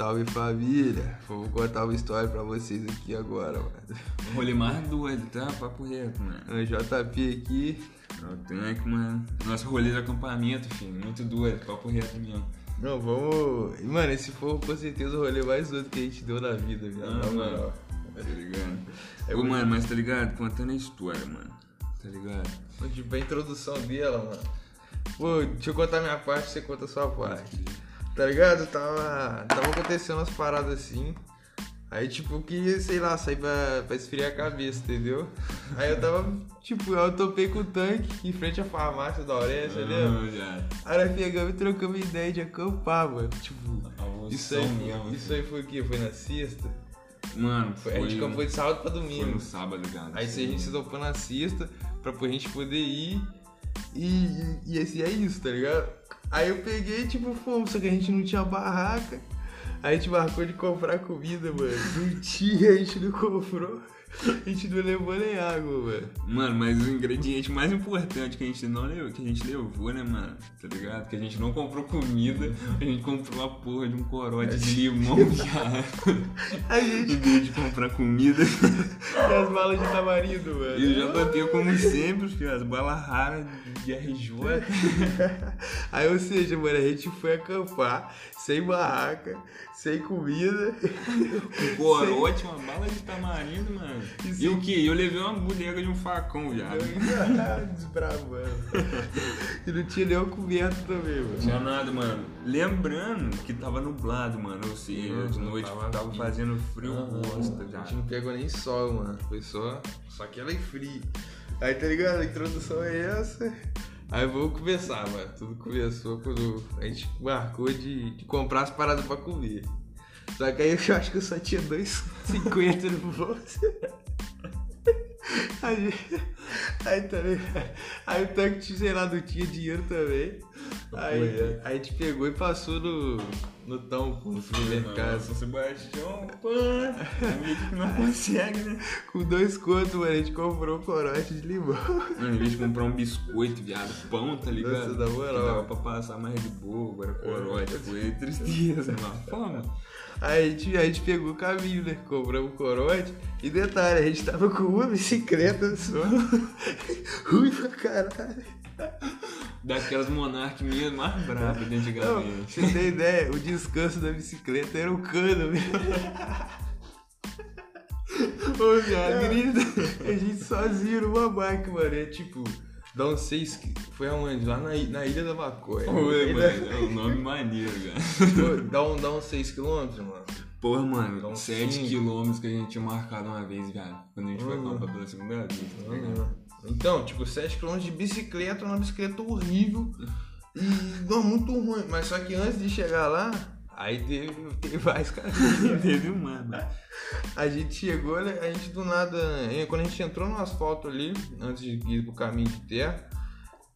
Salve família! Vou contar uma história pra vocês aqui agora, mano. O rolê mais doido, tá? Papo reto, mano. O JP aqui. É o tanque, mano. Nosso rolê de acampamento, filho. Muito doido, papo reto mesmo. Não, vamos. Mano, esse foi com certeza o rolê mais doido que a gente deu na vida, viado. Na Ah, moral. Tá ligado? É Ô, muito- mano, mas tá ligado? Contando a história, mano. Tá ligado? Tipo, a introdução dela, mano. Pô, deixa eu contar minha parte, você conta a sua parte. Tá ligado? Tava, tava acontecendo umas paradas assim. Aí, tipo, queria, sei lá, sair pra, pra esfriar a cabeça, entendeu? Aí eu tava, tipo, eu topei com o tanque em frente à farmácia da Aurélia? Ah, já. Aí nós pegamos e trocamos ideia de acampar, mano. Tipo, Almoção isso aí, mesmo, isso aí foi o quê? Foi na sexta? Mano, Foi, foi, a gente acampou de sábado pra foi domingo. no sábado, cara. Aí se a gente se topou na sexta pra a gente poder ir. E, e, e esse é isso, tá ligado? Aí eu peguei, tipo, fomos, só que a gente não tinha barraca. Aí a gente marcou de comprar comida, mano. Não tinha, a gente não comprou. A gente não levou nem água, mano. Mano, mas o ingrediente mais importante que a gente não levou, que a gente levou, né, mano? Tá ligado? Que a gente não comprou comida, a gente comprou a porra de um corote de limão, viado. A Em gente vez de comprar comida. e as balas de tamarindo, mano. E o JP, como sempre, filho, as balas raras de RJ. Aí, ou seja, mano, a gente foi acampar sem barraca, sem comida. Corote, uma bala de tamarindo, mano. Isso E o que? Eu levei uma bodega de um facão, viado. Desbravando. E não tinha o coberto também, mano. Tinha nada, mano. Lembrando que tava nublado, mano. Ou seja, Não, de noite tava tava, frio. fazendo frio bosta A já. gente não pegou nem sol, mano. Foi só. Só que ela é fria. Aí tá ligado? A introdução é essa. Aí vamos começar, mano. Tudo começou quando a gente marcou de, de comprar as paradas pra comer. Só que aí eu acho que eu só tinha 2,50 no bolso. Aí, aí, ligado? aí o tanque, sei lá, não tinha dinheiro também. Aí, Foi, aí a gente pegou e passou no, no tão no supermercado. São Sebastião, pã. Não consegue, né? Com dois contos, mano, a gente comprou um corote de limão. Mano, em vez de comprar um biscoito, viado, pão, tá ligado? Nossa, na moral. Que dava pra passar mais de boa, agora corote, foi tristeza, mano. Fama. Aí a gente, a gente pegou o caminho, né? Compramos corote. E detalhe, a gente tava com uma bicicleta só. Ruim pra caralho. Daquelas monarque mesmo, mais bravas de Não, antigamente. você tem ideia, o descanso da bicicleta era um cano, velho. Ô, minha grita. A gente sozinho numa bike, mano. É tipo, dá uns seis. Foi aonde? Lá na, na Ilha da Maconha. Mano, é um nome maneiro, cara. Pô, Dá, um, dá uns 6 quilômetros, mano. Porra, Dá mano, uns 7 cinco. quilômetros que a gente tinha marcado uma vez, viado. Quando a gente foi Uhum. acampar pela segunda vez, tá ligado? Então, tipo, 7 km de bicicleta, uma bicicleta horrível. E não, muito ruim. Mas só que antes de chegar lá, aí teve, teve mais caminho. Teve uma, mano. A gente chegou, né? A gente do nada. eh, Quando a gente entrou no asfalto ali, antes de ir pro caminho de terra,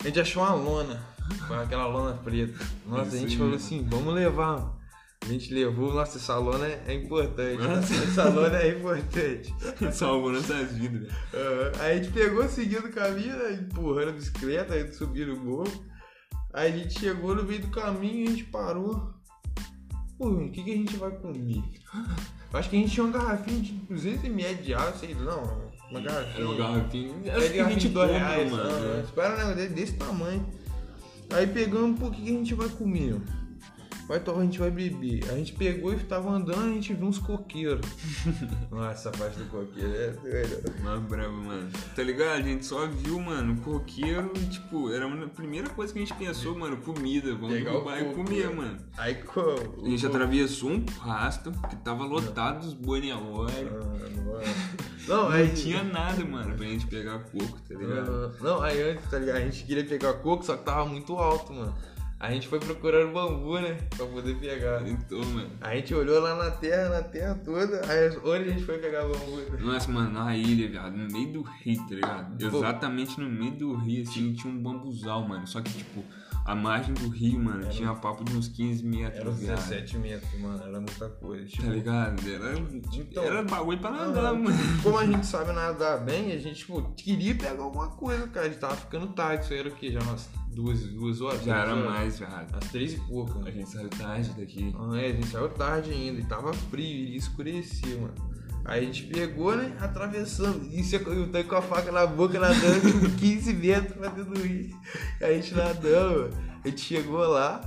a gente achou uma lona. Com aquela lona preta. Nossa, Isso a gente falou assim, vamos levar. A gente levou, nossa, essa lona é, é importante. Nossa. Essa lona é importante. Salvou nossas vidas. Aí a gente pegou, seguindo o caminho, né, empurrando a bicicleta, aí subindo o morro. Aí a gente chegou no meio do caminho e a gente parou. Pô, o que, que a gente vai comer? Acho que a gente tinha uma garrafinha de 200ml de água, sei lá, não, uma garrafinha. Era uma garrafinha. É Acho de que garrafinha 20 de dois conto, reais, mano. mano. Espera um negócio desse- desse tamanho. Aí pegamos, pô, o que, que a gente vai comer? Vai tomar, a gente vai beber. A gente pegou e tava andando, a gente viu uns coqueiros. Nossa, essa parte do coqueiro é doido. Mais bravo, mano. Tá ligado? A gente só viu, mano, coqueiro e, tipo, era a primeira coisa que a gente pensou, mano, comida. Vamos Pegar o derrubar e comer, mano. Aí como? A gente atravessou um pasto que tava lotado dos boi Nelore. Não, aí Não tinha nada, mano, pra gente pegar coco, tá ligado? Ah, Não, aí antes, tá ligado? A gente queria pegar coco, só que tava muito alto, mano. A gente foi procurando bambu, né? Pra poder pegar. Então, mano. A gente olhou lá na terra, na terra toda, aí onde a gente foi pegar bambu? Nossa, mano, na ilha, viado, no meio do rio, tá ligado? Pô. Exatamente no meio do rio, assim, tinha um bambuzal, mano. Só que, tipo, A margem do rio, mano, tinha papo de uns 15 metros, Era uns viado. 17 metros, mano. Era muita coisa. Tipo, Tá ligado? Era, Então- era bagulho pra nadar, mano. Como a gente sabe nadar bem, a gente, tipo, queria pegar alguma coisa, cara. A gente tava ficando tarde. Isso aí era o quê? Já umas duas, duas horas? Já era horas? mais, viado. Às três e pouco, A mano. gente saiu tarde daqui. Ah, é, a gente saiu tarde ainda e tava frio, iria escurecer, mano. Aí a gente pegou, né? Atravessamos. E você- eu tô com a faca na boca nadando, tipo, 15 metros pra dentro do rio. E a gente nadando. A gente chegou lá.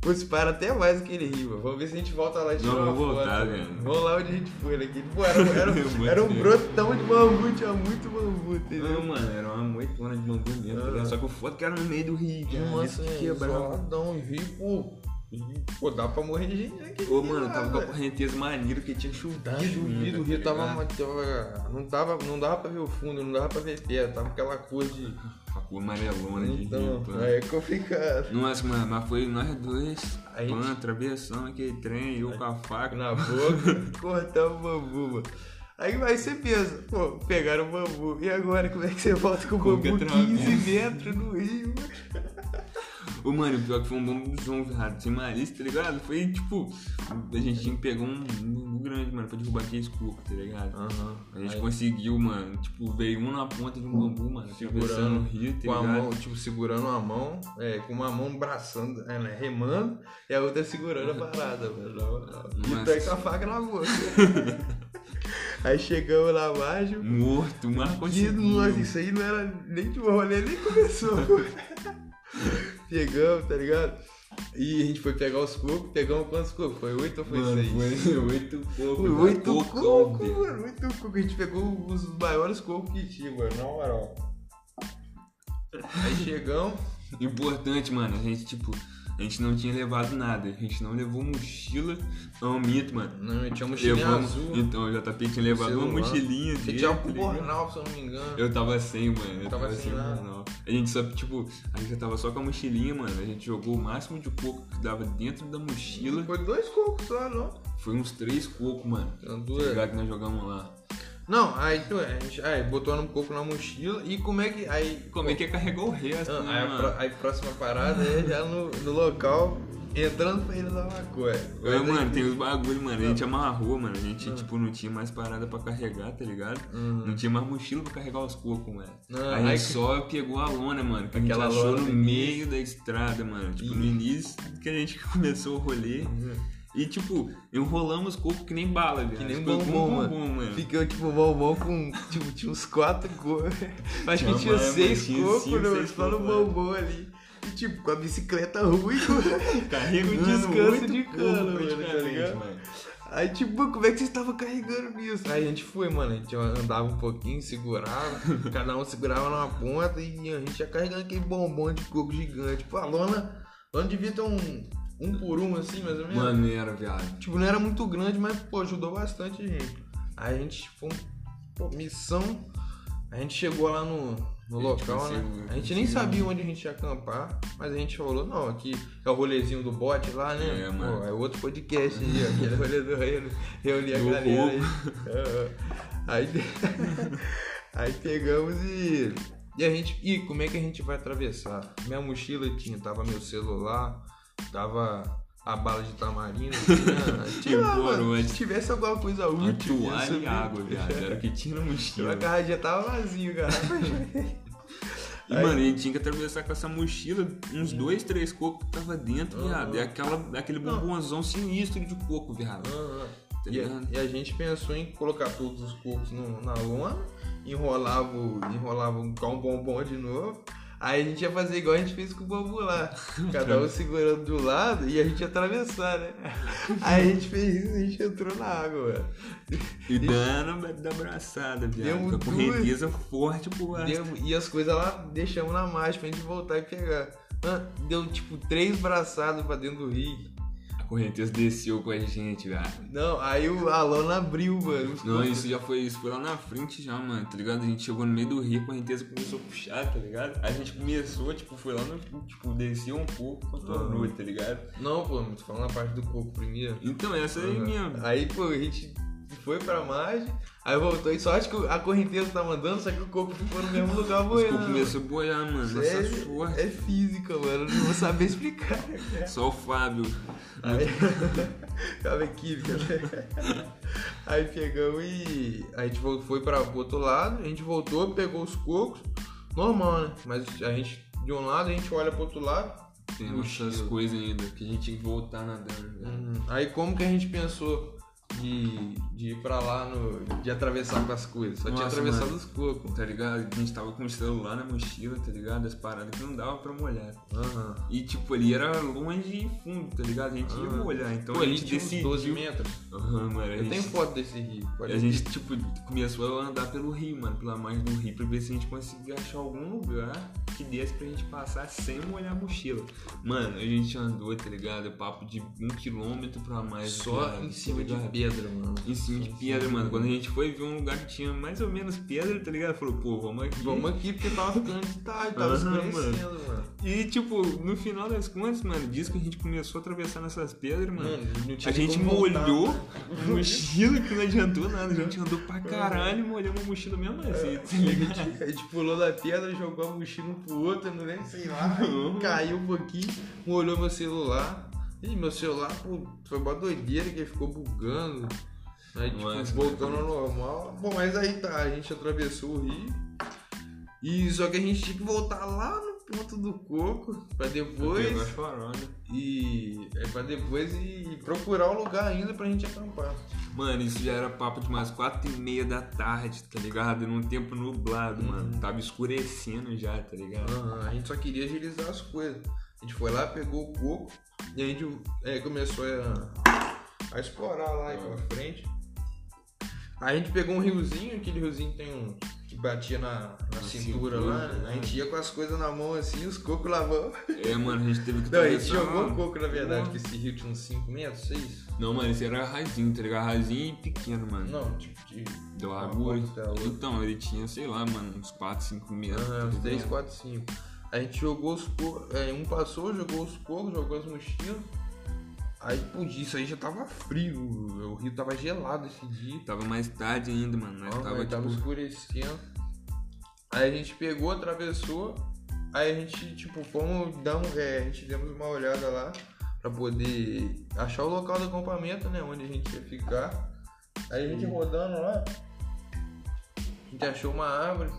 Putz, para até mais aquele rio, mano. Vamos ver se a gente volta lá e tira Não, uma vamos foto. voltar, mano. velho. Vamos lá onde a gente foi, né? Que, Pô, era, era, era um brotão de bambu, tinha muito bambu, entendeu? Não, mano, era uma moitona de bambu mesmo, tá ligado? Só que o foda que era no meio do rio, cara. Nossa, Isso que quebrava. isoladão, e rio, pô. E, Pô, dá pra morrer de gente aqui. Ô, mano, lá, tava com a correnteza maneira que tinha chovido. Tá chovido, o rio tá tava, tava- não, tava. Não dava pra ver o fundo, não dava pra ver perto, tava aquela cor de. A cor amarelona de Então, rio, pô. aí é complicado. Nossa, mano, mas foi nós dois, A gente- travessão, aquele trem, eu com a faca. Na boca, cortamos o bambu, mano. Aí vai você pensa, pô, pegaram o bambu. E agora, como é que você volta com o bambu atravessa? 15 metros no rio, mano? Ô, mano, o pior que foi um bambuzão, viado, sem malícia, tá ligado? Foi, tipo, a gente pegar um bambu grande, mano, pra derrubar aquele escoco, tá ligado? Aham. A gente Aí, conseguiu, mano, tipo, veio um na ponta de um bambu, mano, atravessando o rio, tá com a mão, tipo, segurando uma mão, é, com uma mão braçando, é, né, remando, e a outra segurando a parada, mano. E tá com a faca na boca. Aí chegamos na margem, Morto, mas conseguiu. nossa, isso aí não era nem de um rolê, nem começou. Pegamos, tá ligado? E a gente foi pegar os cocos, pegamos quantos cocos? Foi oito ou foi Mano, seis? foi oito. Foi oito cocos, mano, oito cocos. A gente pegou os maiores cocos que tinha, mano, na moral. Aí chegamos, Importante, mano, a gente, tipo, a gente não tinha levado nada. A gente não levou mochila. Um mito, mano. não, eu tinha mochilinha Levamos, azul. então, o JP tinha levado uma mochilinha Você tinha um bornal, se eu não me engano. Eu tava sem, mano. Eu Tava tava, sem sem. A gente só, tipo, a gente já tava só com a mochilinha, mano. A gente jogou o máximo de coco que dava dentro da mochila. Foi dois cocos só, não? Foi uns três cocos, mano. Tá duas. ligado que nós jogamos lá. Não, aí tu- a gente aí, botou um coco na mochila e como é que. Aí, Como é que carregou o resto, Ah, né, aí, a aí próxima parada é já no, no local, entrando pra ele da maconha. É, mano, aí- tem os bagulho, mano. A gente amarrou, mano. A gente, tipo, não tinha mais parada pra carregar, tá ligado? Não tinha mais mochila pra carregar os cocos, mano. Não, a gente aí- só pegou a lona, mano. Que a gente Aquela achou lona no meio da estrada, mano. Tipo, no início que a gente começou o rolê. E, tipo, enrolamos coco que nem bala, velho. Que nem um Ficou bombom, mano. mano. Ficou tipo bombom com. Tipo, tinha uns quatro cocos. Acho que Tinha seis cocos seis só no mano. bombom ali. E tipo, com a bicicleta ruim, Carregando com descanso de cana, mano, tá ligado? mano. Aí, tipo, como é que vocês estavam carregando nisso? Aí a gente foi, mano. A gente andava um pouquinho, segurava. cada um segurava numa ponta e a gente ia carregando aquele bombom de coco gigante. Pô, a lona, a lona devia ter um, um por um, assim, mais ou menos. Maneiro, viado. Tipo, não era muito grande, mas, pô, ajudou bastante a gente. Aí a gente, tipo, pô, missão. A gente chegou lá no, no A local, né? conseguiu- A gente nem sabia onde a gente ia acampar, mas a gente falou, não, aqui é o rolezinho do bote lá, né? É, mano. Pô, é outro podcast aí, aquele rolê do reino, reunir a Do galera aí. É, aí. Aí pegamos e. E a gente. E como é que a gente vai atravessar? Minha mochila tinha, tava meu celular, tava a bala de tamarindo, tinha. tinha lá, Demorou, mano, hein? se tivesse alguma coisa A útil. ia toalha e água, viado. Era o que tinha na mochila. garrafa tava vazio, cara. E, Aí- mano, a gente tinha que atravessar com essa mochila uns dois, três cocos que tava dentro, viado. E aquela, aquele bombonzão sinistro de coco, viado. Tá E a, e a gente pensou em colocar todos os cocos no- na lona, enrolava, enrolava com um bombom de novo. Aí a gente ia fazer igual a gente fez com o bambu lá. Cada um segurando do lado e a gente ia atravessar, né? Aí a gente fez isso e a gente entrou na água, velho. E dando da abraçada, viado. Com a correnteza forte pro e as coisas lá deixamos na margem pra gente voltar e pegar. Deu tipo três braçadas pra dentro do rio. Correnteza desceu com a gente, viado. Não, aí o, a lona abriu, mano. Não, isso já foi, isso foi lá na frente já, mano, tá ligado? A gente chegou no meio do rio, a correnteza começou a puxar, tá ligado? Aí a gente começou, tipo, foi lá no, tipo, desceu um pouco, contornou, tá ligado? Não, pô, tô falando a parte do coco primeiro. Então, essa aí Uhum. mesmo. Aí, pô, a gente foi pra margem, aí voltou. E só acho que a correnteza tá mandando, só que o coco ficou no mesmo lugar Os cocos boiando. começou a boiar, mano. é, Nossa sorte. é física, mano. eu Não vou saber explicar. Só o Fábio. Aí, química, né? Aí pegamos e a gente foi para o outro lado, a gente voltou, pegou os cocos, normal, né? Mas a gente, de um lado, a gente olha pro outro lado. Tem essas coisas ainda, que a gente tinha que voltar nadando. né? Hum, Aí como que a gente pensou de, de ir pra lá, no, de atravessar com as coisas? Só tinha Nossa, atravessado mano. os cocos. Tá ligado? A gente tava com o celular na mochila, tá ligado? As paradas que não dava pra molhar. Aham. E tipo, ali era longe e fundo, tá ligado? A gente ia Ah. molhar. Então Pô, a gente tinha decidiu. 12 metros. Aham, mano. Eu gente, tenho foto desse rio. pode a gente, tipo, começou a andar pelo rio, mano, pela margem do rio, pra ver se a gente conseguia achar algum lugar que desse pra gente passar sem molhar a mochila. Mano, a gente andou, tá ligado? Papo de um quilômetro pra mais. Só cara, em cima tá de ligado? pedra, mano. Em cima de pedra, mano. Quando a gente foi ver um lugar que tinha mais ou menos pedra, tá ligado? Falou, pô, vamos aqui. Vamos aqui porque tava ficando de tarde, tava Aham, escurecendo, mano. E, tipo, no final das contas, mano, diz que a gente começou a atravessar nessas pedras, mano. Mano, a gente voltar, molhou a mochila que não adiantou nada. A gente andou pra caralho e molhamos a mochila mesmo assim, tá ligado? A gente pulou da pedra, jogou a mochila um pro outro, não lembro, sei lá, caiu um pouquinho, molhou meu celular. Ih, meu celular, pô, foi uma doideira que ficou bugando. Aí, tipo, Nossa, voltando ao normal. Bom, mas aí tá, a gente atravessou o rio. E só que a gente tinha que voltar lá no ponto do coco pra depois. Chorona. E. É pra depois e procurar um lugar ainda pra gente acampar. Mano, isso já era papo de umas quatro e meia da tarde, tá ligado? Num tempo nublado, mano. Tava escurecendo já, tá ligado? Aham, a gente só queria agilizar as coisas. A gente foi lá, pegou o coco e a gente é, começou a, a explorar lá aí pra frente. Aí a gente pegou um riozinho, aquele riozinho tem um. Batia na, na cintura, cintura, lá. né? A gente ia com as coisas na mão assim, os cocos lavando. É, mano, a gente teve que Não, a gente jogou o coco na verdade, que esse rio tinha uns 5 metros, 6? Não, mano, esse era rasinho, tá ligado? Rasinho e pequeno, mano. Não, tipo de. Do uma largura. Então, ele tinha, sei lá, mano, uns 4, 5 metros. Ah, uns 3, ligado? 4, 5. A gente jogou os cocos. É, um passou, jogou os cocos, jogou as mochilas. Aí, pô, isso aí já tava frio. O rio tava gelado esse dia. Tava mais tarde ainda, mano. Nós tava, aí tava tipo, escurecendo. Aí a gente pegou, atravessou. Aí a gente, tipo, fomos dar um, é, a gente demos uma olhada lá pra poder achar o local do acampamento, né? Onde a gente ia ficar. Aí a gente rodando lá, a gente achou uma árvore.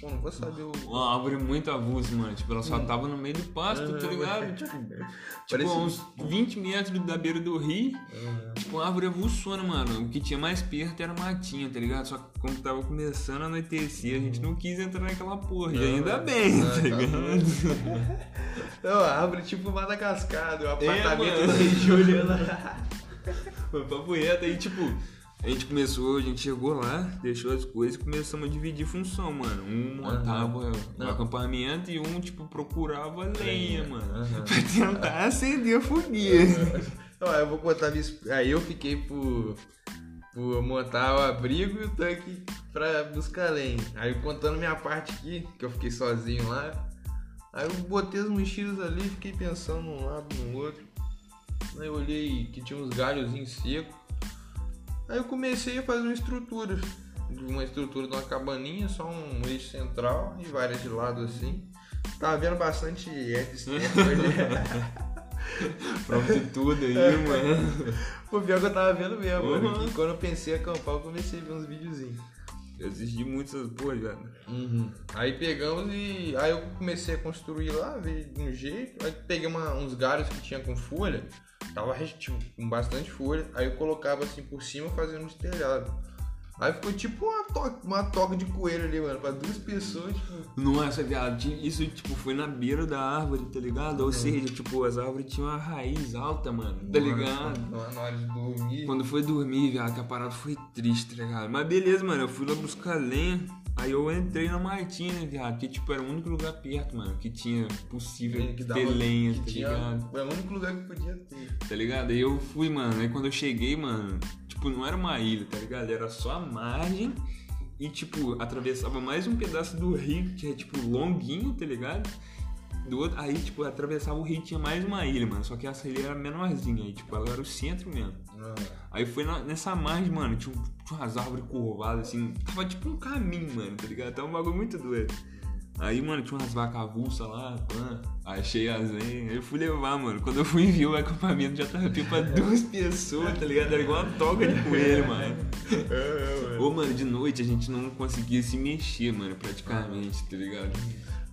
Pô, não vou saber o. uma árvore muito avulsa, mano. Tipo, ela só tava no meio do pasto, tá ligado? Tipo, tipo uns 20 metros da beira do rio. Tipo, uma árvore avulsona, mano. O que tinha mais perto era matinha, tá ligado? Só que como tava começando a anoitecer, a gente não quis entrar naquela porra. E ainda bem, Ah, tá tá ligado? Não, a árvore tipo Madagascar, o apartamento mano. da lá. Foi papo reto, aí tipo, a gente começou, a gente chegou lá, deixou as coisas e começamos a dividir função, mano. Um montava o Não. acampamento e um, tipo, procurava lenha, mano. Aham. Pra tentar acender a fogueira. Ó, eu vou contar exp- Aí eu fiquei por, por montar o abrigo e o tanque pra buscar lenha. Aí contando minha parte aqui, que eu fiquei sozinho lá. Aí eu botei as mochilas ali, fiquei pensando num lado, no outro. Aí eu olhei que tinha uns galhozinhos secos. Aí eu comecei a fazer uma estrutura. Uma estrutura de uma cabaninha, só um eixo central e várias de lado assim. Tava vendo bastante tempo ali. Pronto de tudo aí, mano. O pior que eu tava vendo mesmo, mano. Uhum. Que quando eu pensei em acampar, eu comecei a ver uns videozinhos. Eu assisti muito essas porra, velho. Aí pegamos e. Aí eu comecei a construir lá, ver de um jeito. Aí peguei uma- uns galhos que tinha com folha. Tava tipo, com bastante folha. Aí eu colocava assim por cima fazendo de telhado. Aí ficou tipo uma toca, uma toca de coelho ali, mano. Pra duas pessoas, tipo. Nossa, viado, tinha- isso, tipo, foi na beira da árvore, tá ligado? Ou seja, tipo, as árvores tinham uma raiz alta, mano, tá ligado? Na, na hora de dormir. Quando foi dormir, viado, que a parada foi triste, tá ligado? Mas beleza, mano, eu fui lá buscar lenha. Aí eu entrei na Martina, viado, que tipo, era o único lugar perto, mano, que tinha possível que ter lenha, que tá tinha, ligado? É o único lugar que podia ter. Tá ligado? Aí eu fui, mano, aí quando eu cheguei, mano, tipo, não era uma ilha, tá ligado? Era só a margem e, tipo, atravessava mais um pedaço do rio, que é, tipo, longuinho, tá ligado? Do outro, aí, tipo, atravessava o rio tinha mais uma ilha, mano. Só que essa ilha era menorzinha, aí, tipo, ela era o centro mesmo. Ah, Aí foi na- nessa margem, mano, tinha, tinha umas árvores curvadas, assim, tava tipo um caminho, mano, tá ligado? Tava um bagulho muito doido. Aí, mano, tinha umas vacas avulsas lá, pã, achei as lenhas, eu fui levar, mano. Quando eu fui ver o acampamento já tava tipo pra duas pessoas, tá ligado? Era igual uma toga de coelho, mano. Ô, mano, de noite a gente não conseguia se mexer, mano, praticamente, tá ligado?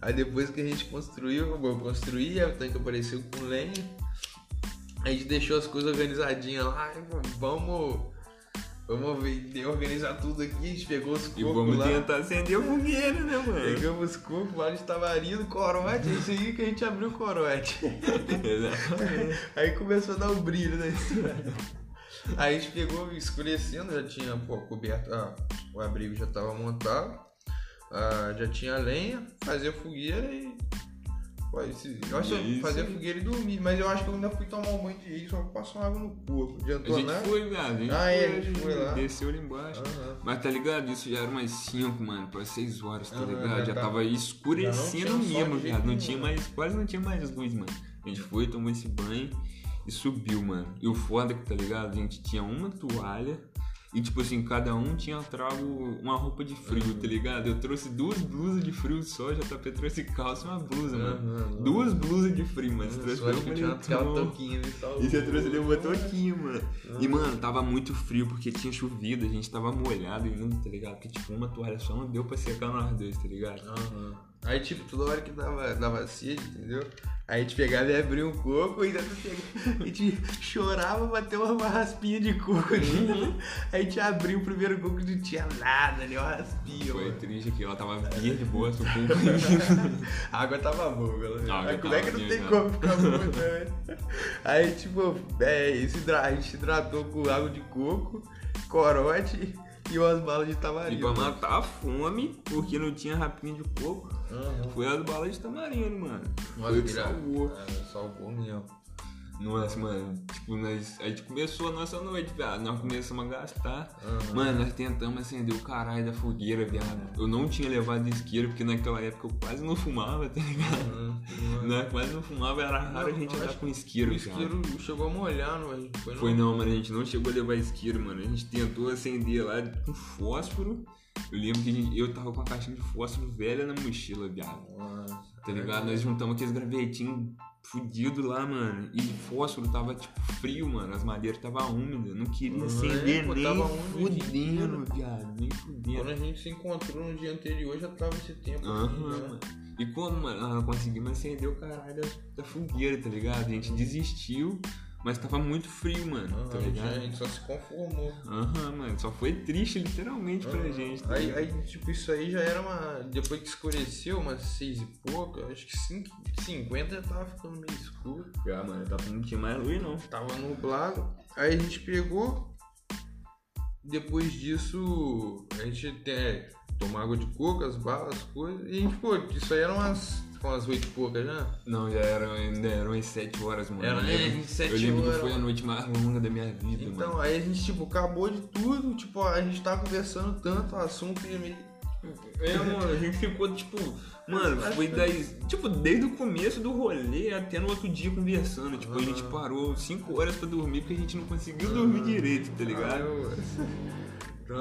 Aí depois que a gente construiu, eu construí, a tanque apareceu com lenha. A gente deixou as coisas organizadinhas lá, e vamos. Vamos organizar tudo aqui, a gente pegou os E cocos vamos lá. tentar acender o fogueiro, né, mano? Pegamos os cocos lá de tamarindo, corote, é isso aí que a gente abriu o corote. Exatamente. Aí começou a dar um brilho na história. Aí a gente pegou escurecendo, já tinha pô, coberto, ah, o abrigo já tava montado, ah, já tinha lenha, fazia fogueira e. Eu acho que eu fazia fogueira e dormir, mas eu acho que eu ainda fui tomar um banho de rio, só passou água no corpo. A Adiantou gente nada? foi, viado. A gente Ah, é, a gente foi lá. Desceu ali embaixo. Aham. Mas tá ligado? Isso já era umas 5, mano, pra 6 horas, tá Aham, ligado? já Já tava escurecendo mesmo, viado. Não nenhum, tinha né? mais, quase não tinha mais luz, mano. A gente foi, tomou esse banho e subiu, mano. E o foda que, tá ligado? A gente tinha uma toalha e, tipo assim, cada um tinha trago uma roupa de frio, Uhum. tá ligado? Eu trouxe duas blusas de frio só, JP trouxe calça e uma blusa, mano. Aham, Duas blusas de frio, mano. Você trouxe Só uma tinha aquela só E você trouxe ali uma touquinha, mano. E, Uhum. mano, tava muito frio porque tinha chovido, a gente tava molhado ainda, tá ligado? Porque, tipo, uma toalha só não deu pra secar nós dois, tá ligado? Aham. Aí, tipo, toda hora que dava, dava sede, entendeu? Aí a gente pegava e abria um coco e ainda pegava, a gente chorava pra ter uma raspinha de coco ali. Uhum. Aí a gente abriu o primeiro coco e não tinha nada ali, uma raspinha, Foi mano. triste aqui, ela tava verde, boa, seu corpo. A água tava boa, pelo menos. Como é que não boa, tem né? como ficar boa, né? Aí, tipo, é, esse a gente hidratou com água de coco, corote e umas balas de E tamarindo. pra matar a fome, porque não tinha rapinha de coco, Aham. foi as balas de tamarindo, mano. Nossa, foi o que salvou. Ah, salvou mesmo. Nossa, mano, tipo, nós, a gente começou a nossa noite, viado. Nós começamos a gastar. Aham. Mano, nós tentamos acender o caralho da fogueira, viado. Eu não tinha levado isqueiro, porque naquela época eu quase não fumava, tá ligado? Nós quase não fumava, era raro a Não, gente eu andar com O isqueiro, viado. isqueiro chegou a molhar, não? A gente foi, Foi não, mano, a gente não chegou a levar isqueiro, mano. A gente tentou acender lá com fósforo. Eu lembro que a gente- eu tava com uma caixinha de fósforo velha na mochila, viado. Nossa. Tá ligado? Nós juntamos aqueles gravetinhos fudidos lá, mano. E fósforo tava, tipo, frio, mano. As madeiras tava úmidas. Não queria Uhum, acender pô, nem tava o fudendo, viado. Nem Quando fudendo. a gente se encontrou no dia anterior, já tava esse tempo Aham, assim, mano. E quando, mano, nós conseguimos acender o caralho da, da fogueira, tá ligado? A gente desistiu, mas tava muito frio, mano. Aham, Tá a, gente, ligado? gente só se conformou. Aham, mano, só foi triste literalmente pra Aham. gente. tá Aí, aí, tipo, isso aí já era uma. Depois que escureceu, umas seis e pouco, acho que 50 já tava ficando meio escuro. Ah, mano, tava, não tinha mais luz, não. Tava nublado. Aí a gente pegou. Depois disso, a gente é, tomou água de coco, as balas, as coisas. E a gente, pô, isso aí eram umas, umas oito e poucas já. Não, já eram, ainda eram umas 7 horas, mano. Era, eu lembro, é, sete eu lembro horas. que foi a noite mais longa da minha vida, Então, mano. aí a gente, tipo, acabou de tudo, tipo, a gente tava conversando tanto, o assunto ia meio. É, mano, a gente ficou, tipo, mano, foi das. Tipo, desde o começo do rolê até no outro dia conversando. Tipo, a gente parou 5 horas pra dormir porque a gente não conseguiu dormir direito, tá ligado? Ah,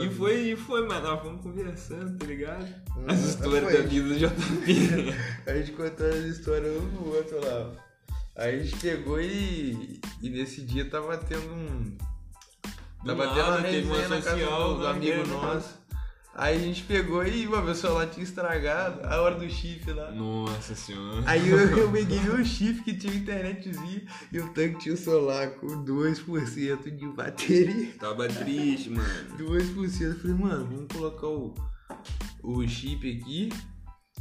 E foi, e foi, mano, nós fomos conversando, tá ligado? Hum, As histórias foi. da vida do JP. A gente contando as histórias um pro outro lá. Aí a gente pegou e. E nesse dia tava tendo um. Do Tava nada, tendo uma resenha na casa social, do, do amigo nosso. Aí a gente pegou e, mano, meu celular tinha estragado, a hora do chifre lá. Nossa senhora. Aí eu, eu peguei meu chifre que tinha internetzinho e o tanque tinha o celular com 2% de bateria. Tava triste, mano. 2%. Eu falei, mano, vamos colocar o, o chip aqui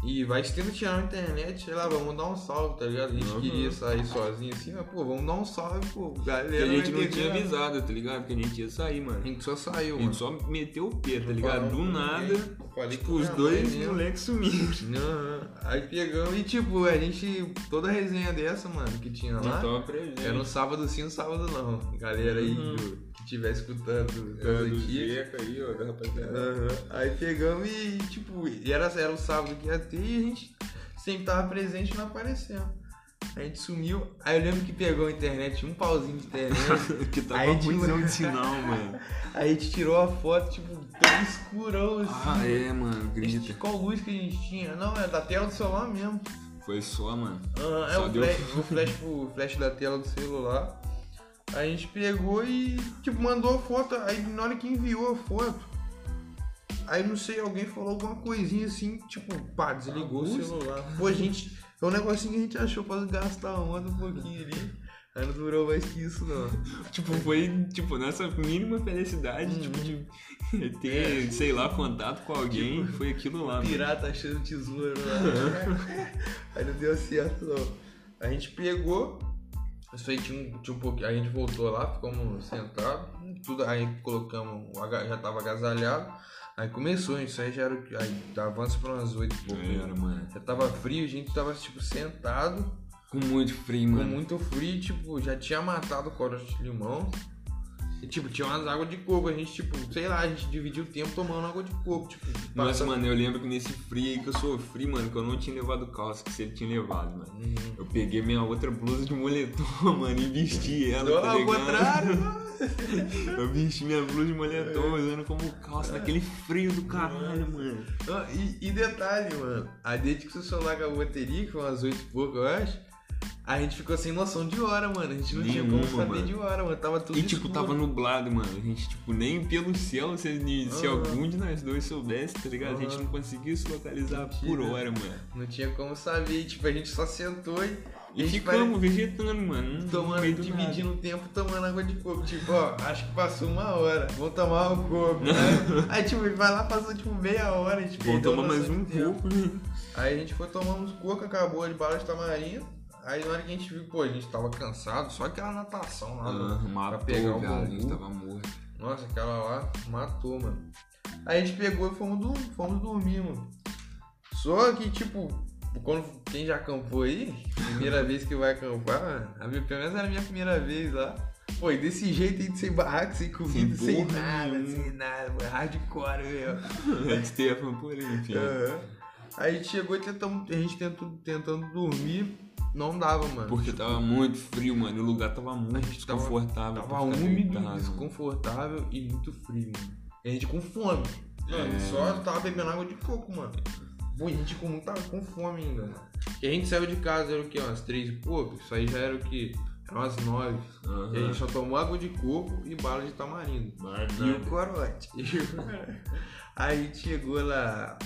e vai tirar na internet, sei lá, vamos dar um salve, tá ligado? A gente Uhum. queria sair sozinho assim, mas pô, vamos dar um salve, pô, galera. Porque a gente não tinha avisado, tá ligado? Que a gente ia sair, mano. A gente só saiu, A mano. gente só meteu o pé, tá ligado? Do nada, ninguém. Falei tipo, com os dois mãe moleques sumiram. Aí pegamos e tipo, a gente. Toda a resenha dessa, mano, que tinha lá. Era no sábado sim, no sábado não. Galera aí Uhum. do- que estiver escutando É. Zeca aí, ó, da rapaziada. Aham. Aí pegamos e, tipo, e era, era o sábado que ia ter e a gente sempre tava presente e não aparecendo. A gente sumiu. Aí eu lembro que pegou a internet, um pauzinho de internet. que tava Aí, ruimzão de sinal, mano. Aí a gente tirou a foto, tipo, todo escurão assim. Ah, é, mano, A gente- grita. Qual luz que a gente tinha? Não, é da tela do celular mesmo. Foi só, mano. Ah, é Só o deu- flash, o flash, o flash da tela do celular. A gente pegou e, tipo, mandou a foto. Aí na hora que enviou a foto, aí não sei, alguém falou alguma coisinha assim, tipo, pá, desligou o Luz? celular. Pô, a gente. É um negocinho que a gente achou pra gastar onda um pouquinho ali. Aí não durou mais que isso, não. Tipo, foi, tipo, nessa mínima felicidade, tipo, de ter, sei lá, contato com alguém, foi aquilo lá, mano. Pirata achando tesouro lá. aí não deu certo, não. A gente pegou. Isso aí tinha um, tinha um pouquinho. A gente voltou lá, ficamos sentados. Tudo, aí colocamos. Já tava agasalhado. Aí começou, isso aí já era. Aí avança pra umas oito e pouco. Era, mano. Já tava frio, a gente tava tipo sentado, Com muito frio, com mano. muito frio, tipo, já tinha matado o corote de limão. E tipo, tinha umas águas de coco, a gente, tipo, sei lá, a gente dividiu o tempo tomando água de coco, tipo, Nossa, mano, eu lembro que nesse frio aí que eu sofri, mano, que eu não tinha levado calça, que se ele tinha levado, mano. Uhum. Eu peguei minha outra blusa de moletom, mano, e vesti ela, Não, tá ao contrário, Eu vesti minha blusa de moletom usando como calça naquele frio do caralho, mano. Não, e, e detalhe, mano, a desde que o celular acabou a bateria, que foi umas 8 e pouco, eu acho, a gente ficou sem noção de hora, mano. A gente não tinha como Nenhuma, saber mano. de hora, mano. Tava tudo E tipo, escuro. tava nublado, mano. A gente, tipo, nem pelo céu, se, se Aham. algum de nós dois soubesse, tá ligado? A gente não conseguia se localizar por hora, mano. Não tinha como saber. Tipo, a gente só sentou e, E ficamos vegetando, mano. tomando, dividindo o tempo, tomando água de coco. Tipo, ó, acho que passou uma hora. Vamos tomar o coco. né? Aí, tipo, vai lá, passou tipo meia hora. A gente nada. Vou perdeu tomar mais um pouco, né? Aí a gente foi tomar uns coco, acabou de bala de tamarindo. Aí na hora que a gente viu, pô, a gente tava cansado, só aquela natação lá. Ah, mano. matou, pegar o viado. A gente tava morto. Nossa, aquela lá matou, mano. Aí a gente pegou e fomos, dur- fomos dormir, mano. Só que, tipo, quando quem já acampou aí, primeira vez que vai acampar, mano, a minha, pelo menos era a minha primeira vez lá. Pô, e desse jeito aí, sem barraco, sem comida, Sem sem, nada, nenhuma. sem nada, mano. Hardcore. A gente teve a por aí, enfim. Aham. Aí a gente chegou e tentamos, a gente tentou, tentando dormir, não dava, mano. Porque tava muito frio, mano. E o lugar tava muito tava- desconfortável. Tava úmido, deitado, mano. desconfortável e muito frio, mano. E a gente com fome. Mano, É. só tava bebendo água de coco, mano. Pô, e a gente com muita com fome ainda, mano. E a gente saiu de casa, era o quê? Umas três e pouco? Isso aí já era o quê? Eram umas nove. Aham. E a gente só tomou água de coco e bala de tamarindo. Mas E o corote. Aí a gente chegou lá.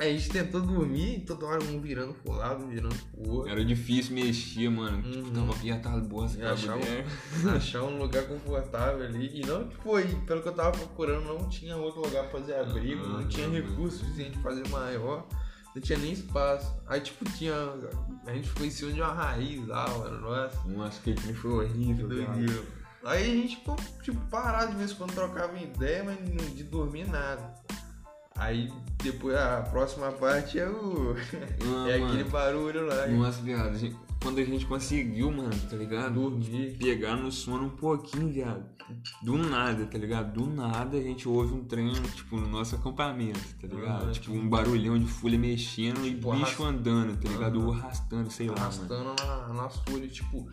Aí a gente tentou dormir, toda hora um virando pro lado, um virando pro outro. Era difícil mexer, mano. Tipo, Uhum. tava apertado bosta E pra achar um- achar um lugar confortável ali. E não, tipo, aí, pelo que eu tava procurando, não tinha outro lugar pra fazer abrigo, não Aham, tinha recurso suficiente pra fazer maior, não tinha nem espaço. Aí, tipo, tinha. A gente ficou em cima de uma raiz lá, mano. Nossa, Nossa, que foi horrível, doideira. Aí a gente ficou, tipo, parado de vez em quando trocava ideia, mas não de dormir nada. Aí depois a próxima parte é o. Ah, é mano. aquele barulho lá. Nossa, viado. Quando a gente conseguiu, mano, tá ligado? Dormir. Pegar no sono um pouquinho, viado. Do nada, tá ligado? Do nada a gente ouve um trem, tipo, no nosso acampamento, tá ligado? Aham, tipo, um barulhão de folha mexendo e Tipo, bicho arras- andando, tá ligado? Ou arrastando, sei lá, mano. arrastando na, nas folhas, tipo,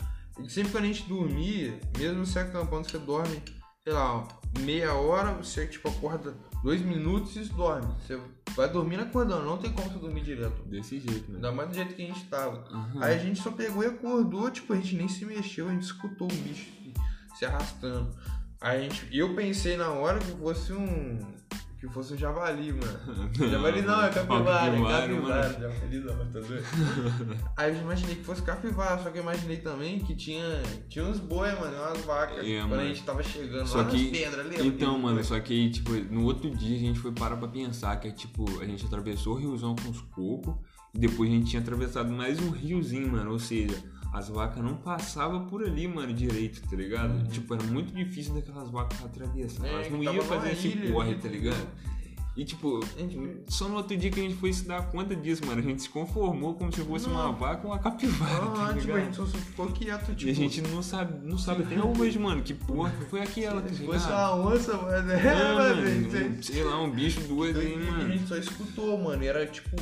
sempre que a gente dormir, mesmo você acampando, você dorme, sei lá, meia hora, você tipo acorda dois minutos e dorme. Você vai dormindo acordando, não tem como você dormir direto. Desse jeito, mano. Ainda mais do jeito que a gente tava. Aham. Aí a gente só pegou e acordou, tipo, a gente nem se mexeu, a gente escutou o bicho se, se arrastando. Aí a gente, eu pensei na hora que fosse um. Que fosse um javali, mano. Javali não, é capivara, é Capivara, mano. Javali não, tá doido? Aí eu imaginei que fosse capivara, só que eu imaginei também que tinha, tinha uns boi, mano, umas vacas. É, quando mano. a gente tava chegando Só lá que- nas pedras, lembra? Então, mano, só que aí, tipo, no outro dia a gente foi parar pra pensar que é tipo, a gente atravessou o riozão com os cocos e depois a gente tinha atravessado mais um riozinho, mano. Ou seja, as vacas não passavam por ali, mano, direito, tá ligado? Uhum. Tipo, era muito difícil daquelas vacas atravessar. É, Elas não que iam fazer esse ilha corre, ali, tá ligado? E tipo, só no outro dia que a gente foi se dar conta disso, mano. A gente se conformou como se fosse uma vaca ou uma capivara, tá Ah, tipo, a gente só ficou quieto, tipo. E a gente não sabe, não sabe até hoje, mano, que porra foi aquela, tá ligado? fosse uma onça, mano. É, mano. mano, sei lá, um bicho doido aí, E a mano. gente só escutou, mano. E era tipo.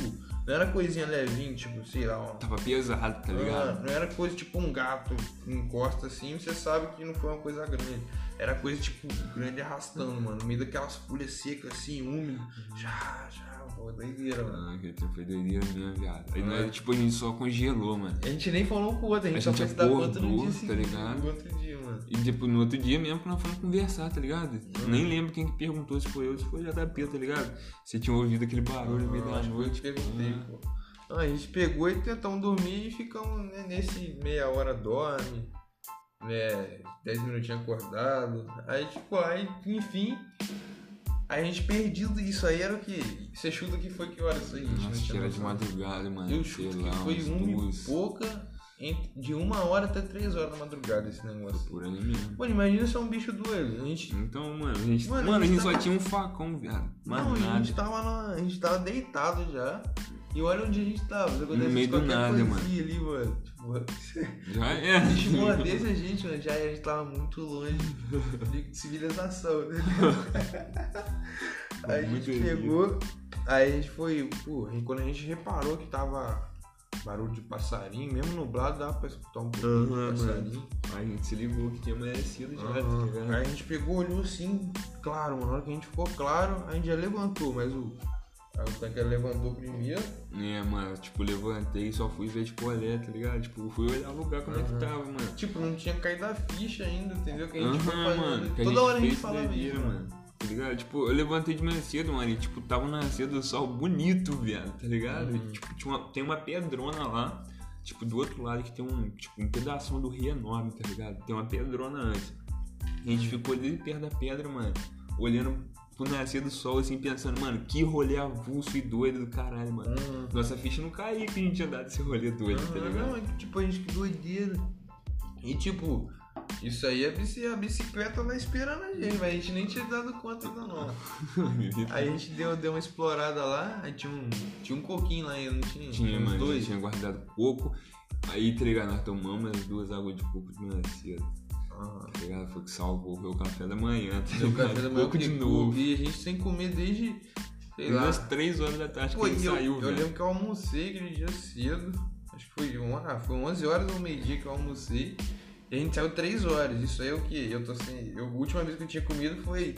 Não era coisinha levinha, tipo, sei lá, ó. Tava pesado, tá Não, ligado? não era coisa tipo um gato encosta assim, você sabe que não foi uma coisa grande. Era coisa tipo grande arrastando, mano. No meio daquelas folhas secas assim, úmidas. Já, já, pô, doideira, mano. Ah, aquele tempo foi doideira mesmo, viado. Aí nós, tipo, a gente só congelou, mano. A gente nem falou um com o outro, a gente A só gente foi se dar conta no acordou, dia tá seguinte. ligado? No outro dia, mano. E tipo, no outro dia mesmo que nós fomos conversar, tá ligado? Nem lembro quem que perguntou se foi eu se foi o JP, tá ligado? Você tinha ouvido aquele barulho no meio da que eu noite. te perguntei, Não, a gente pegou e tentamos dormir e ficamos né, nesse meia hora dorme, né, 10 minutinhos acordado. Aí, tipo, aí, enfim, a gente perdido isso aí era o que? Você chuta que foi que hora isso aí? A gente Nossa, tinha que era de madrugada, mano. Eu chuto lá, que foi uma duas, e pouca, de uma hora até três horas da madrugada esse negócio. Por aí mesmo. Mano, imagina se é um bicho doido. A gente. Então, mano, a gente, Mano, mano, a a gente gente só tinha um facão, viado. Mais não, a nada. gente tava na, A gente tava deitado já. E olha onde a gente tava. Se acontecesse meio do nada, mano. ali, mano. Tipo, Já é. mordesse a gente, mano. Já a gente tava muito longe de civilização, né? Aí a gente pegou. Aí a gente foi. Pô, e quando a gente reparou que tava barulho de passarinho, mesmo nublado, dava pra escutar um pouquinho Aham, de passarinho. Aí a gente se ligou que tinha amanhecido já, tá ligado? Aí a gente pegou, olhou assim, claro, mano. Na hora que a gente ficou claro, a gente já levantou, mas o. Aí o tanque levantou primeiro. É, mano, tipo, levantei e só fui ver, tipo, olhar, tá ligado? Tipo, fui olhar o lugar como é que tava, mano. Tipo, não tinha caído a ficha ainda, entendeu? Que a gente foi Aham, fazendo. mano. Toda hora a gente falava isso, mano. Tá ligado? Tipo, eu levantei de manhã cedo, mano, e tipo, tava nascendo o sol bonito, viado, tá ligado? Uhum. E, tipo, tinha uma, tem uma pedrona lá, tipo, do outro lado que tem um, tipo, um pedaço do rio enorme, tá ligado? Tem uma pedrona antes. A gente ficou ali perto da pedra, mano, olhando pro nascer do sol, assim, pensando, mano, que rolê avulso e doido do caralho, mano. Aham. Nossa ficha não caía que a gente tinha dado esse rolê doido, tá Aham, ligado? Não, é tipo, a gente que doideira. E tipo, isso aí a, bici- a bicicleta vai esperando a gente, mas a gente nem tinha dado conta ainda não. Aí a gente deu, deu uma explorada lá, aí tinha um, tinha um coquinho lá ainda, não tinha? Tinha, mano, dois. tinha guardado coco. Aí, tá ligado? Nós tomamos as duas águas de coco de manhã Aham. Tá ligado? Foi o que salvou foi o café da manhã, tá ligado? café da manhã de novo. E a gente sem comer desde, sei lá. Umas 3 horas da tarde Pô, que ele eu, saiu, eu velho. lembro que eu almocei aquele dia cedo. Acho que foi, uma, ah, foi 11 horas ou meio-dia que eu almocei. E a gente saiu 3 horas. Isso aí é o que? Eu tô sem. Eu, a última vez que eu tinha comido foi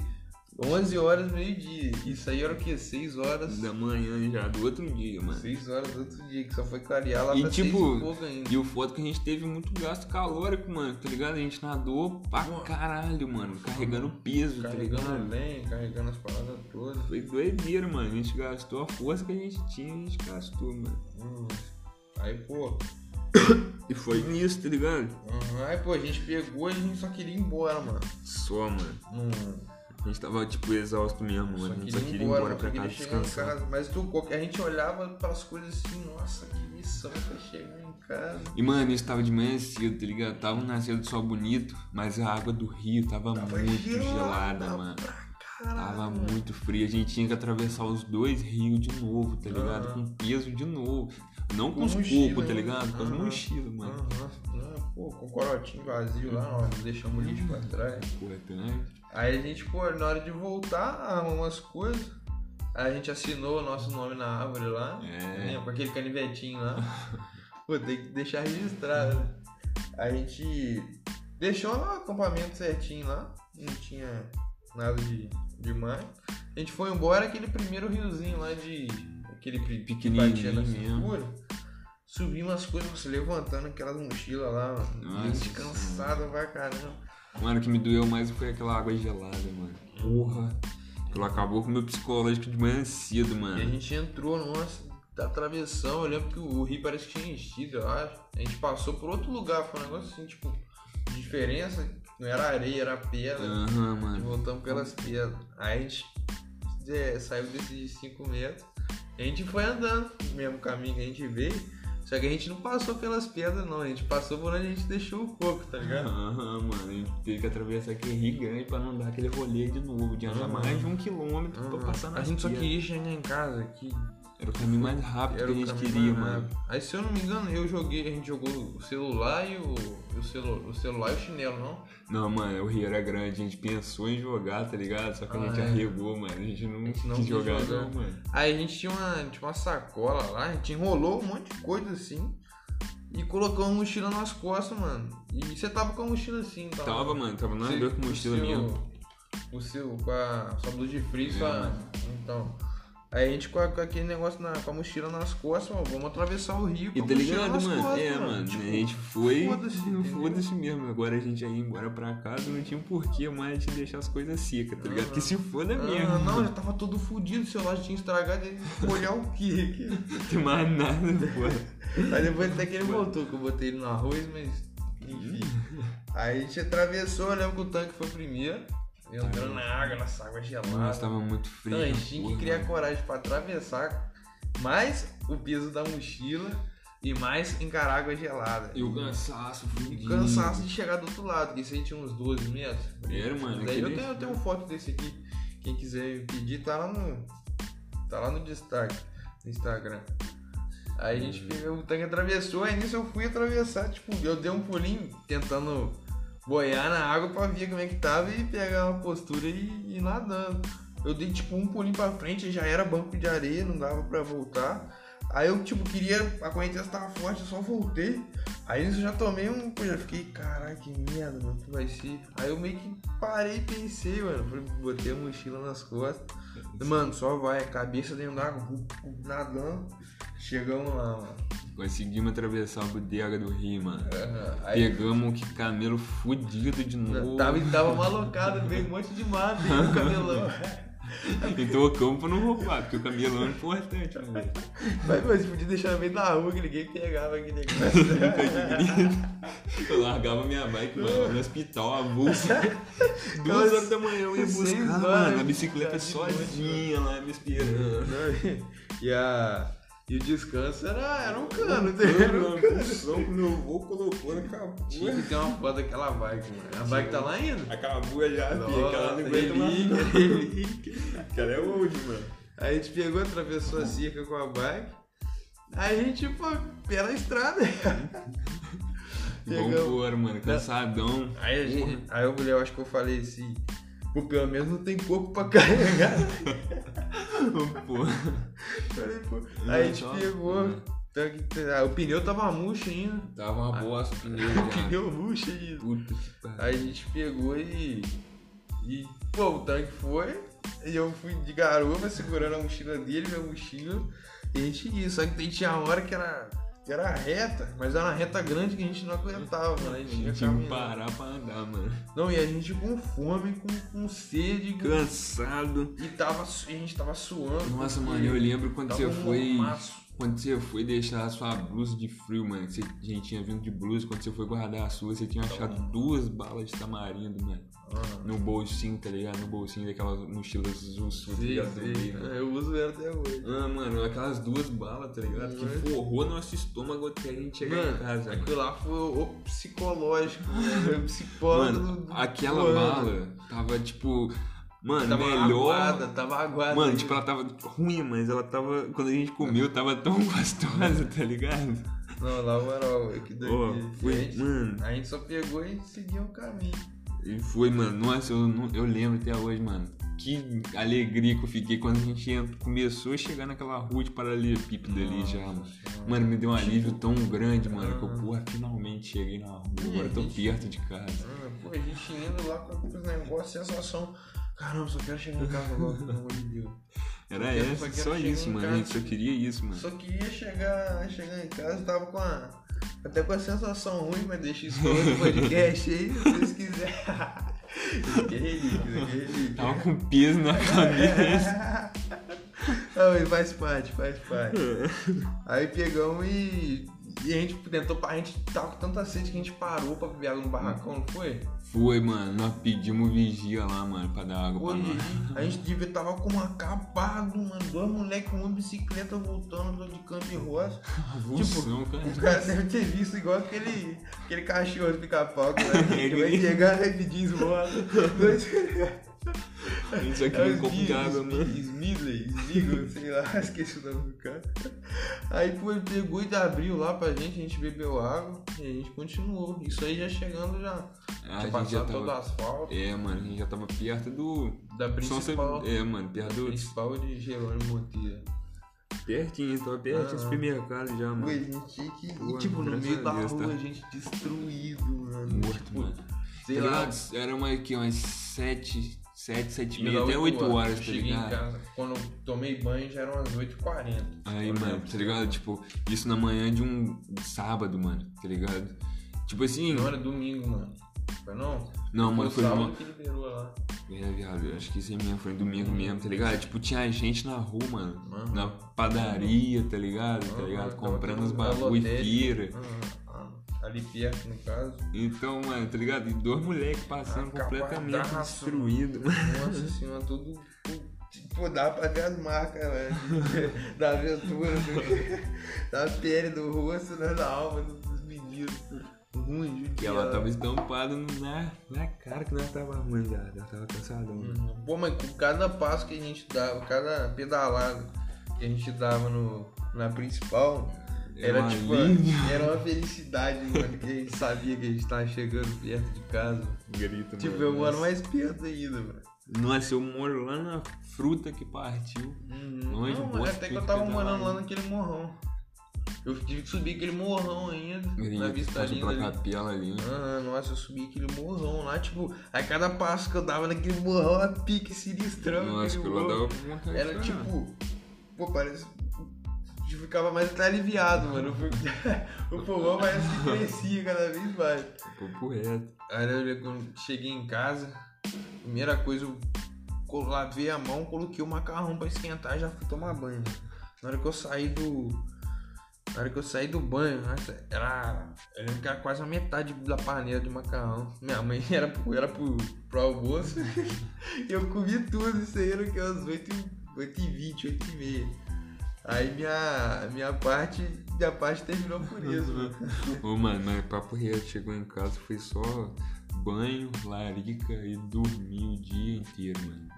11 horas, meio-dia. Isso aí era o que? 6 horas. Da manhã já, do outro dia, mano. 6 horas do outro dia, que só foi clarear lá E, pra tipo, 6 e. E o foto que a gente teve muito gasto calórico, mano, tá ligado? A gente nadou pra caralho, mano. Carregando peso, tá Carregando ligado? lenha, carregando as paradas todas. Foi doideira, mano. A gente gastou a força que a gente tinha, a gente gastou, mano. Hum. Aí, pô. E foi nisso, tá ligado? aham, Aí, pô, a gente pegou e a gente só queria ir embora, mano. Só, mano. Não. A gente tava, tipo, exausto mesmo, mano. A gente só queria ir embora pra só casa descansar. casa. Mas tu, a gente olhava pras coisas assim, nossa, que missão pra chegar em casa. E, mano, isso tava de manhã cedo, tá ligado? Tava um nascer do sol bonito, mas a água do rio tava, Tava muito gelada gelada, mano. pra caralho. Tava muito fria. A gente tinha que atravessar os dois rios de novo, tá ligado? Com peso de novo. Não com, Com os cocos, tá né? ligado? Com as Aham. mochilas, mano. Ah, pô, com o corotinho vazio lá, ó, não deixamos o lixo pra trás. Importante. Aí a gente, pô, na hora de voltar, arrumou umas coisas. Aí a gente assinou o nosso nome na árvore lá. É. né, Com aquele canivetinho lá. pô, tem que deixar registrado, né? A gente deixou o acampamento certinho lá. Não tinha nada de demais. A gente foi embora aquele primeiro riozinho lá de. Aquele Pequenininho na cintura. Subimos as coisas, levantando aquelas mochilas lá, mano. Gente Nossa cansado pra caramba. Mano, o que me doeu mais foi aquela água gelada, mano. Porra. Aquilo acabou com o meu psicológico de manhã cedo, E a mano. gente entrou, nossa, da travessão. Eu lembro que o rio parece que tinha enchido, eu acho. A gente passou por outro lugar, foi um negócio assim, tipo, de diferença. Não era areia, era pedra. Aham, E mano. voltamos pelas pedras. Aí a gente é, saiu desses 5 metros. E a gente foi andando no mesmo caminho que a gente veio. Só que a gente não passou pelas pedras, não. A gente passou por onde a gente deixou o coco, tá ligado? Aham, mano. A gente teve que atravessar aquele rio grande pra não dar aquele rolê de novo. De andar mais de um quilômetro pra passar na A gente só queria chegar em casa, que Era o caminho mais rápido Era que a gente queria, mano. rápido. Aí se eu não me engano, eu joguei, a gente jogou o celular e o, o, celu, o celular e o chinelo, não? Não, mano, o Rio era grande, a gente pensou em jogar, tá ligado? Só que a Ah, gente é. arregou, mano. A gente não, gente não quis jogar, jogar. não, mano. Aí a gente tinha uma, tinha uma sacola lá, a gente enrolou um monte de coisa assim e colocou uma mochila nas costas, mano. E você tava com a mochila assim, tava? Tava, mano, tava a ver com mochila seu- mesmo. O seu, com a sua blusa de frio, É, sua... mano. Então... Aí a gente com, a- com aquele negócio na, com a mochila nas costas, mano, vamos atravessar o rio com E tá ligado, nas mano? costas, é, mano, Tipo, a gente foi. foda-se, Não foda-se mesmo. Agora a gente ia embora pra casa, não tinha um porquê mais gente deixar as coisas secas, tá ligado? Porque se foda Ah, mesmo. não, já tava todo fudido, o celular já tinha estragado, ele olhar o quê? Não tem mais nada, pô. Aí depois até que ele voltou, que eu botei ele no arroz, mas enfim. Aí a gente atravessou, eu lembro que o tanque foi primeiro, entrando na água, nessa água gelada. Nossa, tava muito frio. Então, a gente tinha que criar coragem pra atravessar, mais o peso da mochila e mais encarar água gelada. E o cansaço, E fudido. cansaço de chegar do outro lado, que isso aí tinha uns 12 metros. Era, mano. Daí eu tenho, eu tenho uma foto desse aqui. Quem quiser pedir, tá lá no. Tá lá no destaque no Instagram. Aí a gente Uhum. pegou, o tanque atravessou, aí nisso eu fui atravessar, tipo, eu dei um pulinho tentando boiar na água pra ver como é que tava e pegar uma postura e ir nadando. Eu dei tipo um pulinho pra frente, já era banco de areia, não dava pra voltar. Aí eu tipo queria, a correnteza tava forte, eu só voltei. Aí eu já tomei um. Pô, já fiquei, caralho, que merda, mano, que vai ser. Aí eu meio que parei e pensei, mano. Botei a mochila nas costas. Mano, só vai, cabeça dentro ru- ru- nadando. Chegamos lá, mano. Conseguimos atravessar a bodega do Rio, mano. Aí Pegamos que camelo fudido de novo. tava, tava malocado, veio um monte de mato aí no camelão. E tocamos pra não roubar, porque o camelão é importante, mano. Mas, mas podia deixar no meio da rua que ninguém pegava aquele negócio. Eu largava minha bike, mano, no hospital, a bolsa. Duas horas da manhã eu ia buscar, mano, a bicicleta de noite, sozinha lá me esperando. e, a, e o descanso era, era um cano, Era era um uma cano. função que meu avô colocou na Tinha que ter uma foto daquela bike, mano. A bike tá lá ainda. Acabou já, filha, que ela não Nossa, aguenta mais. Aquela é old, mano. Aí a gente pegou, atravessou a cerca com a bike. Aí a gente, pô, pela estrada. Pegamos. Vambora, mano, cansadão. Aí, a gente, aí eu eu acho que eu falei assim, pô, pelo menos não tem corpo pra carregar. Pô. Aí a gente pegou, tanque- ah, o pneu tava murcho ainda. Tava uma bosta o pneu O pneu murcho ainda. Puta que pariu. Aí a gente pegou e. E, pô, o tanque foi. E eu fui de garupa segurando a mochila dele, minha mochila. E a gente ia. Só que tinha uma hora que era, que era reta, mas era uma reta grande que a gente não aguentava, mano. A gente Tinha que parar pra andar, mano. Não, e a gente com fome, com, com sede. Cansado. E tava, a gente tava suando. Nossa, mano, eu lembro quando você foi. mormaço. Quando você foi deixar a sua blusa de frio, mano, que você, a gente tinha vindo de blusa, quando você foi guardar a sua, você tinha achado duas balas de tamarindo, mano. Ah, No bolsinho, tá ligado? No bolsinho daquelas mochilas sua, tá ligado? mano. Eu uso ela até hoje. Ah, mano, aquelas duas balas, tá ligado? Que Mano. forrou nosso estômago até a gente chegar em Mano, casa, mano. aquilo lá foi o psicológico, mano. O psicólogo Mano, aquela ano. bala tava tipo. Mano, Tava melhor. aguada, tava aguada. Mano, tipo, ela tava ruim, mas ela tava. Quando a gente comeu, tava tão gostosa, tá ligado? Não, na moral, é que daqui. Ó, foi- a, gente, mano. a gente só pegou e seguiu o caminho. E foi, mano. Nossa, eu, eu lembro até hoje, mano. Que alegria que eu fiquei quando a gente ent- começou a chegar naquela rua de paralelepípedo ali já, mano. Mano, me deu um alívio tão grande, mano, que eu, porra, finalmente cheguei na rua. Agora eu tô perto de casa. Ah, Pô, a gente indo lá com os negócios, sensação. Caramba, só quero chegar em casa logo, pelo amor de Deus. Era essa, só só isso, mano. A casa. gente só queria isso, mano. Só queria chegar, chegar em casa, tava com a. Até com a sensação ruim, mas deixa isso para outro podcast aí, se vocês quiserem. Isso aqui é relíquia, isso aqui é relíquia. Tava com peso na cabeça. Não, ele faz parte, faz parte. Aí pegamos e. E a gente tentou. A gente tava com tanta sede que a gente parou pra beber água no barracão, não foi? Foi, mano. Nós pedimos vigia lá, mano, pra dar água Pô, pra e nós. a gente devia tava com acabado, mano. Dois moleques com uma bicicleta voltando de Campo Rosa. Avulsão, cara. O cara deve ter visto igual aquele, aquele cachorro de pica-pau que vai, chegar rapidinho esmola. Isso aqui É é mano. Smidley, sei lá, esqueci o nome do cara. Aí, ele pegou e abriu lá pra gente, a gente bebeu água e a gente continuou. Isso aí já chegando já. Ah, a já passado todo o asfalto. É, mano, a gente já tava perto do. Da São principal. É, mano, perto do. Principal de Jerônimo Monteiro. Pertinho, tava pertinho do Ah. supermercado já, Pô, a mano. gente tinha que. Pô, E, tipo, no meio a da Deus, rua, tá? a gente destruído, mano. Morto, tipo, mano. Sei Tá lá. Era uma, aqui, umas 7, 7, 7 e Ia meia, até 8 horas, Eu tá cheguei em ligado? casa. Quando eu tomei banho já eram umas 8h40. Aí, mano, exemplo. tá ligado? Tipo, isso na manhã de um sábado, mano, tá ligado? Tipo assim. Não era domingo, mano. Foi não? Não, mano, foi numa. que liberou lá. É, viado, eu acho que isso aí mesmo foi domingo mesmo, tá ligado? Tipo, tinha gente na rua, mano. Aham. Na padaria, tá ligado? Tá Aham, ligado? tava Comprando os bagulho, lotérica. Ali perto, no caso. Então, mano, tá ligado? E dois moleques passando Ah, completamente mano. Nossa senhora, tudo. Pô, dá pra ver as marcas, velho. da aventura, do, da pele, do rosto, né, da alma dos meninos. Ruim, E judiado. ela tava estampada na, na cara que nós tava ruim, viado. Ela tava cansadão. Uhum. Pô, mas com cada passo que a gente dava, cada pedalada que a gente dava no, na principal, era uma tipo, linha. era uma felicidade, mano, que a gente sabia que a gente tava chegando perto de casa. Grita, Tipo, mano. eu moro mais perto ainda, mano. Nossa, eu moro lá na fruta que partiu. Longe, Não, bosta, mas até que eu tava morando lá naquele morrão. Eu tive que subir aquele morrão ainda, na Grita, vista linda pra ali. capela ali. Ah, nossa, eu subi aquele morrão lá, tipo, a cada passo que eu dava naquele morrão, a pique sinistrão. Nossa, que eu dava Era tipo. Pô, parece gente ficava mais aliviado, mano. O fogão parece que crescia cada vez mais. Papo reto. Aí né, quando cheguei em casa, primeira coisa, eu lavei a mão, coloquei o macarrão pra esquentar e já fui tomar banho. Na hora que eu saí do. Na hora que eu saí do banho, era. Eu lembro que era quase a metade da panela de macarrão. Minha mãe era pro, era pro, pro almoço. eu comi tudo, isso aí era que umas 8h20, 8h30. Aí minha, minha parte. Minha parte terminou por isso, mano. Ô, mano, mas papo reto. Chegou em casa, foi só banho, larica e dormir o dia inteiro, mano.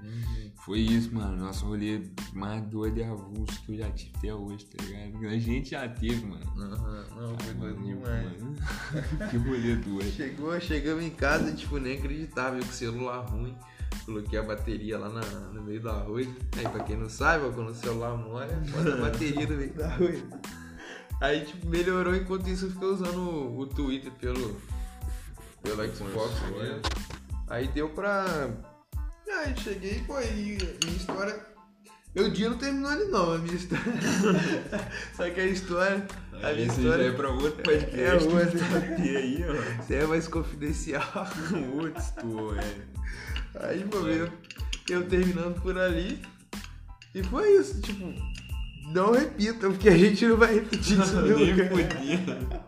Foi isso, mano. Nosso rolê mais doido e avulso que eu já tive até hoje, tá ligado? A gente já teve, mano. Aham, não, foi doido demais. mano. que rolê doido. Chegou, chegamos em casa, tipo, nem acreditava, eu com celular ruim. Coloquei a bateria lá na- no meio do arroz. Aí, pra quem não sabe, quando o celular molha, bota a bateria no meio do arroz. Aí, tipo, melhorou, enquanto isso eu fiquei usando o, o Twitter pelo, pelo Xbox mesmo. Aí deu pra... Aí cheguei, pô, e minha história... Meu dia não terminou ali não, a minha história... Só que a história... A minha história... é pra outro podcast. É outro. E aí, ó. Isso aí é mais confidencial. Outro estou, é. Aí, pô, eu, eu terminando por ali. E foi isso, tipo, não repitam, porque a gente não vai repetir isso Nem nunca. podia.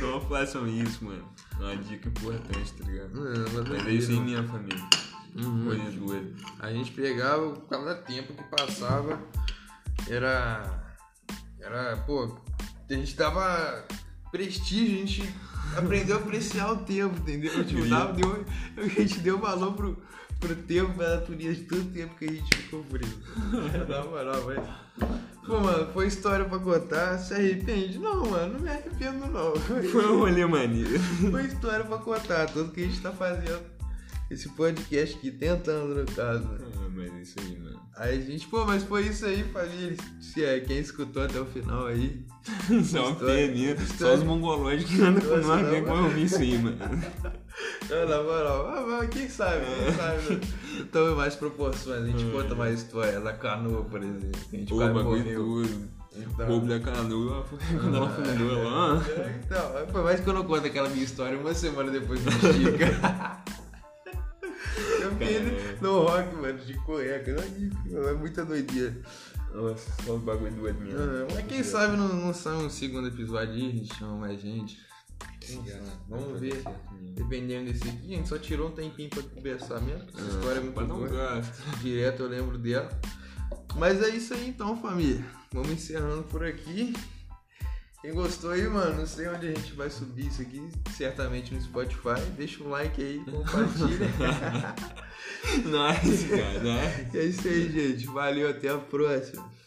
Não façam isso, mano. É uma dica importante, tá ligado? Não, Mas é isso aí, minha família. Uhum. Rolê doido. A gente pegava, cada tempo que passava, era. Era, pô, a gente dava prestígio, a gente aprendeu a apreciar o tempo, entendeu? Tipo, dava, deu, a gente deu valor pro, pro tempo, pra natureza, de todo tempo que a gente ficou preso. Na moral, velho. Pô, mano, foi história pra contar, se arrepende? Não, mano, não me arrependo não. Foi um rolê maneiro. Foi história pra contar, tudo que a gente tá fazendo. Esse podcast aqui, tentando no caso. né? Ah, mas é isso aí, mano. Aí a gente, pô, mas foi isso aí, família. Se é quem escutou até o final aí. Só peninha. Só os mongolóides que andam com nós, não, né? Como eu vi isso aí, mano. Não, na moral, ah, mas quem sabe, quem sabe, né? Então, mais proporções, a gente conta mais história da canoa, por exemplo. A gente Ô, quase bagulho. Então, Roubo da canoa, quando ela fundou lá. É, Então, mais que eu não conte aquela minha história uma semana depois do Chica. fiquei no rock, mano, de cueca. É muita doideira. Nossa, só os bagulho doido mesmo. Ah, Mas quem sabe não, não sai um segundo episódio aí, a gente chama mais gente. Sabe? Vamos ver. Dependendo desse aqui, a gente só tirou um tempinho pra conversar mesmo. Essa história é muito boa. Direto eu lembro dela. Mas é isso aí então, família. Vamos encerrando por aqui. Quem gostou aí, mano, não sei onde a gente vai subir isso aqui, certamente no Spotify. Deixa um like aí, compartilha. nice, cara, nice. é isso aí, gente. Valeu, até a próxima.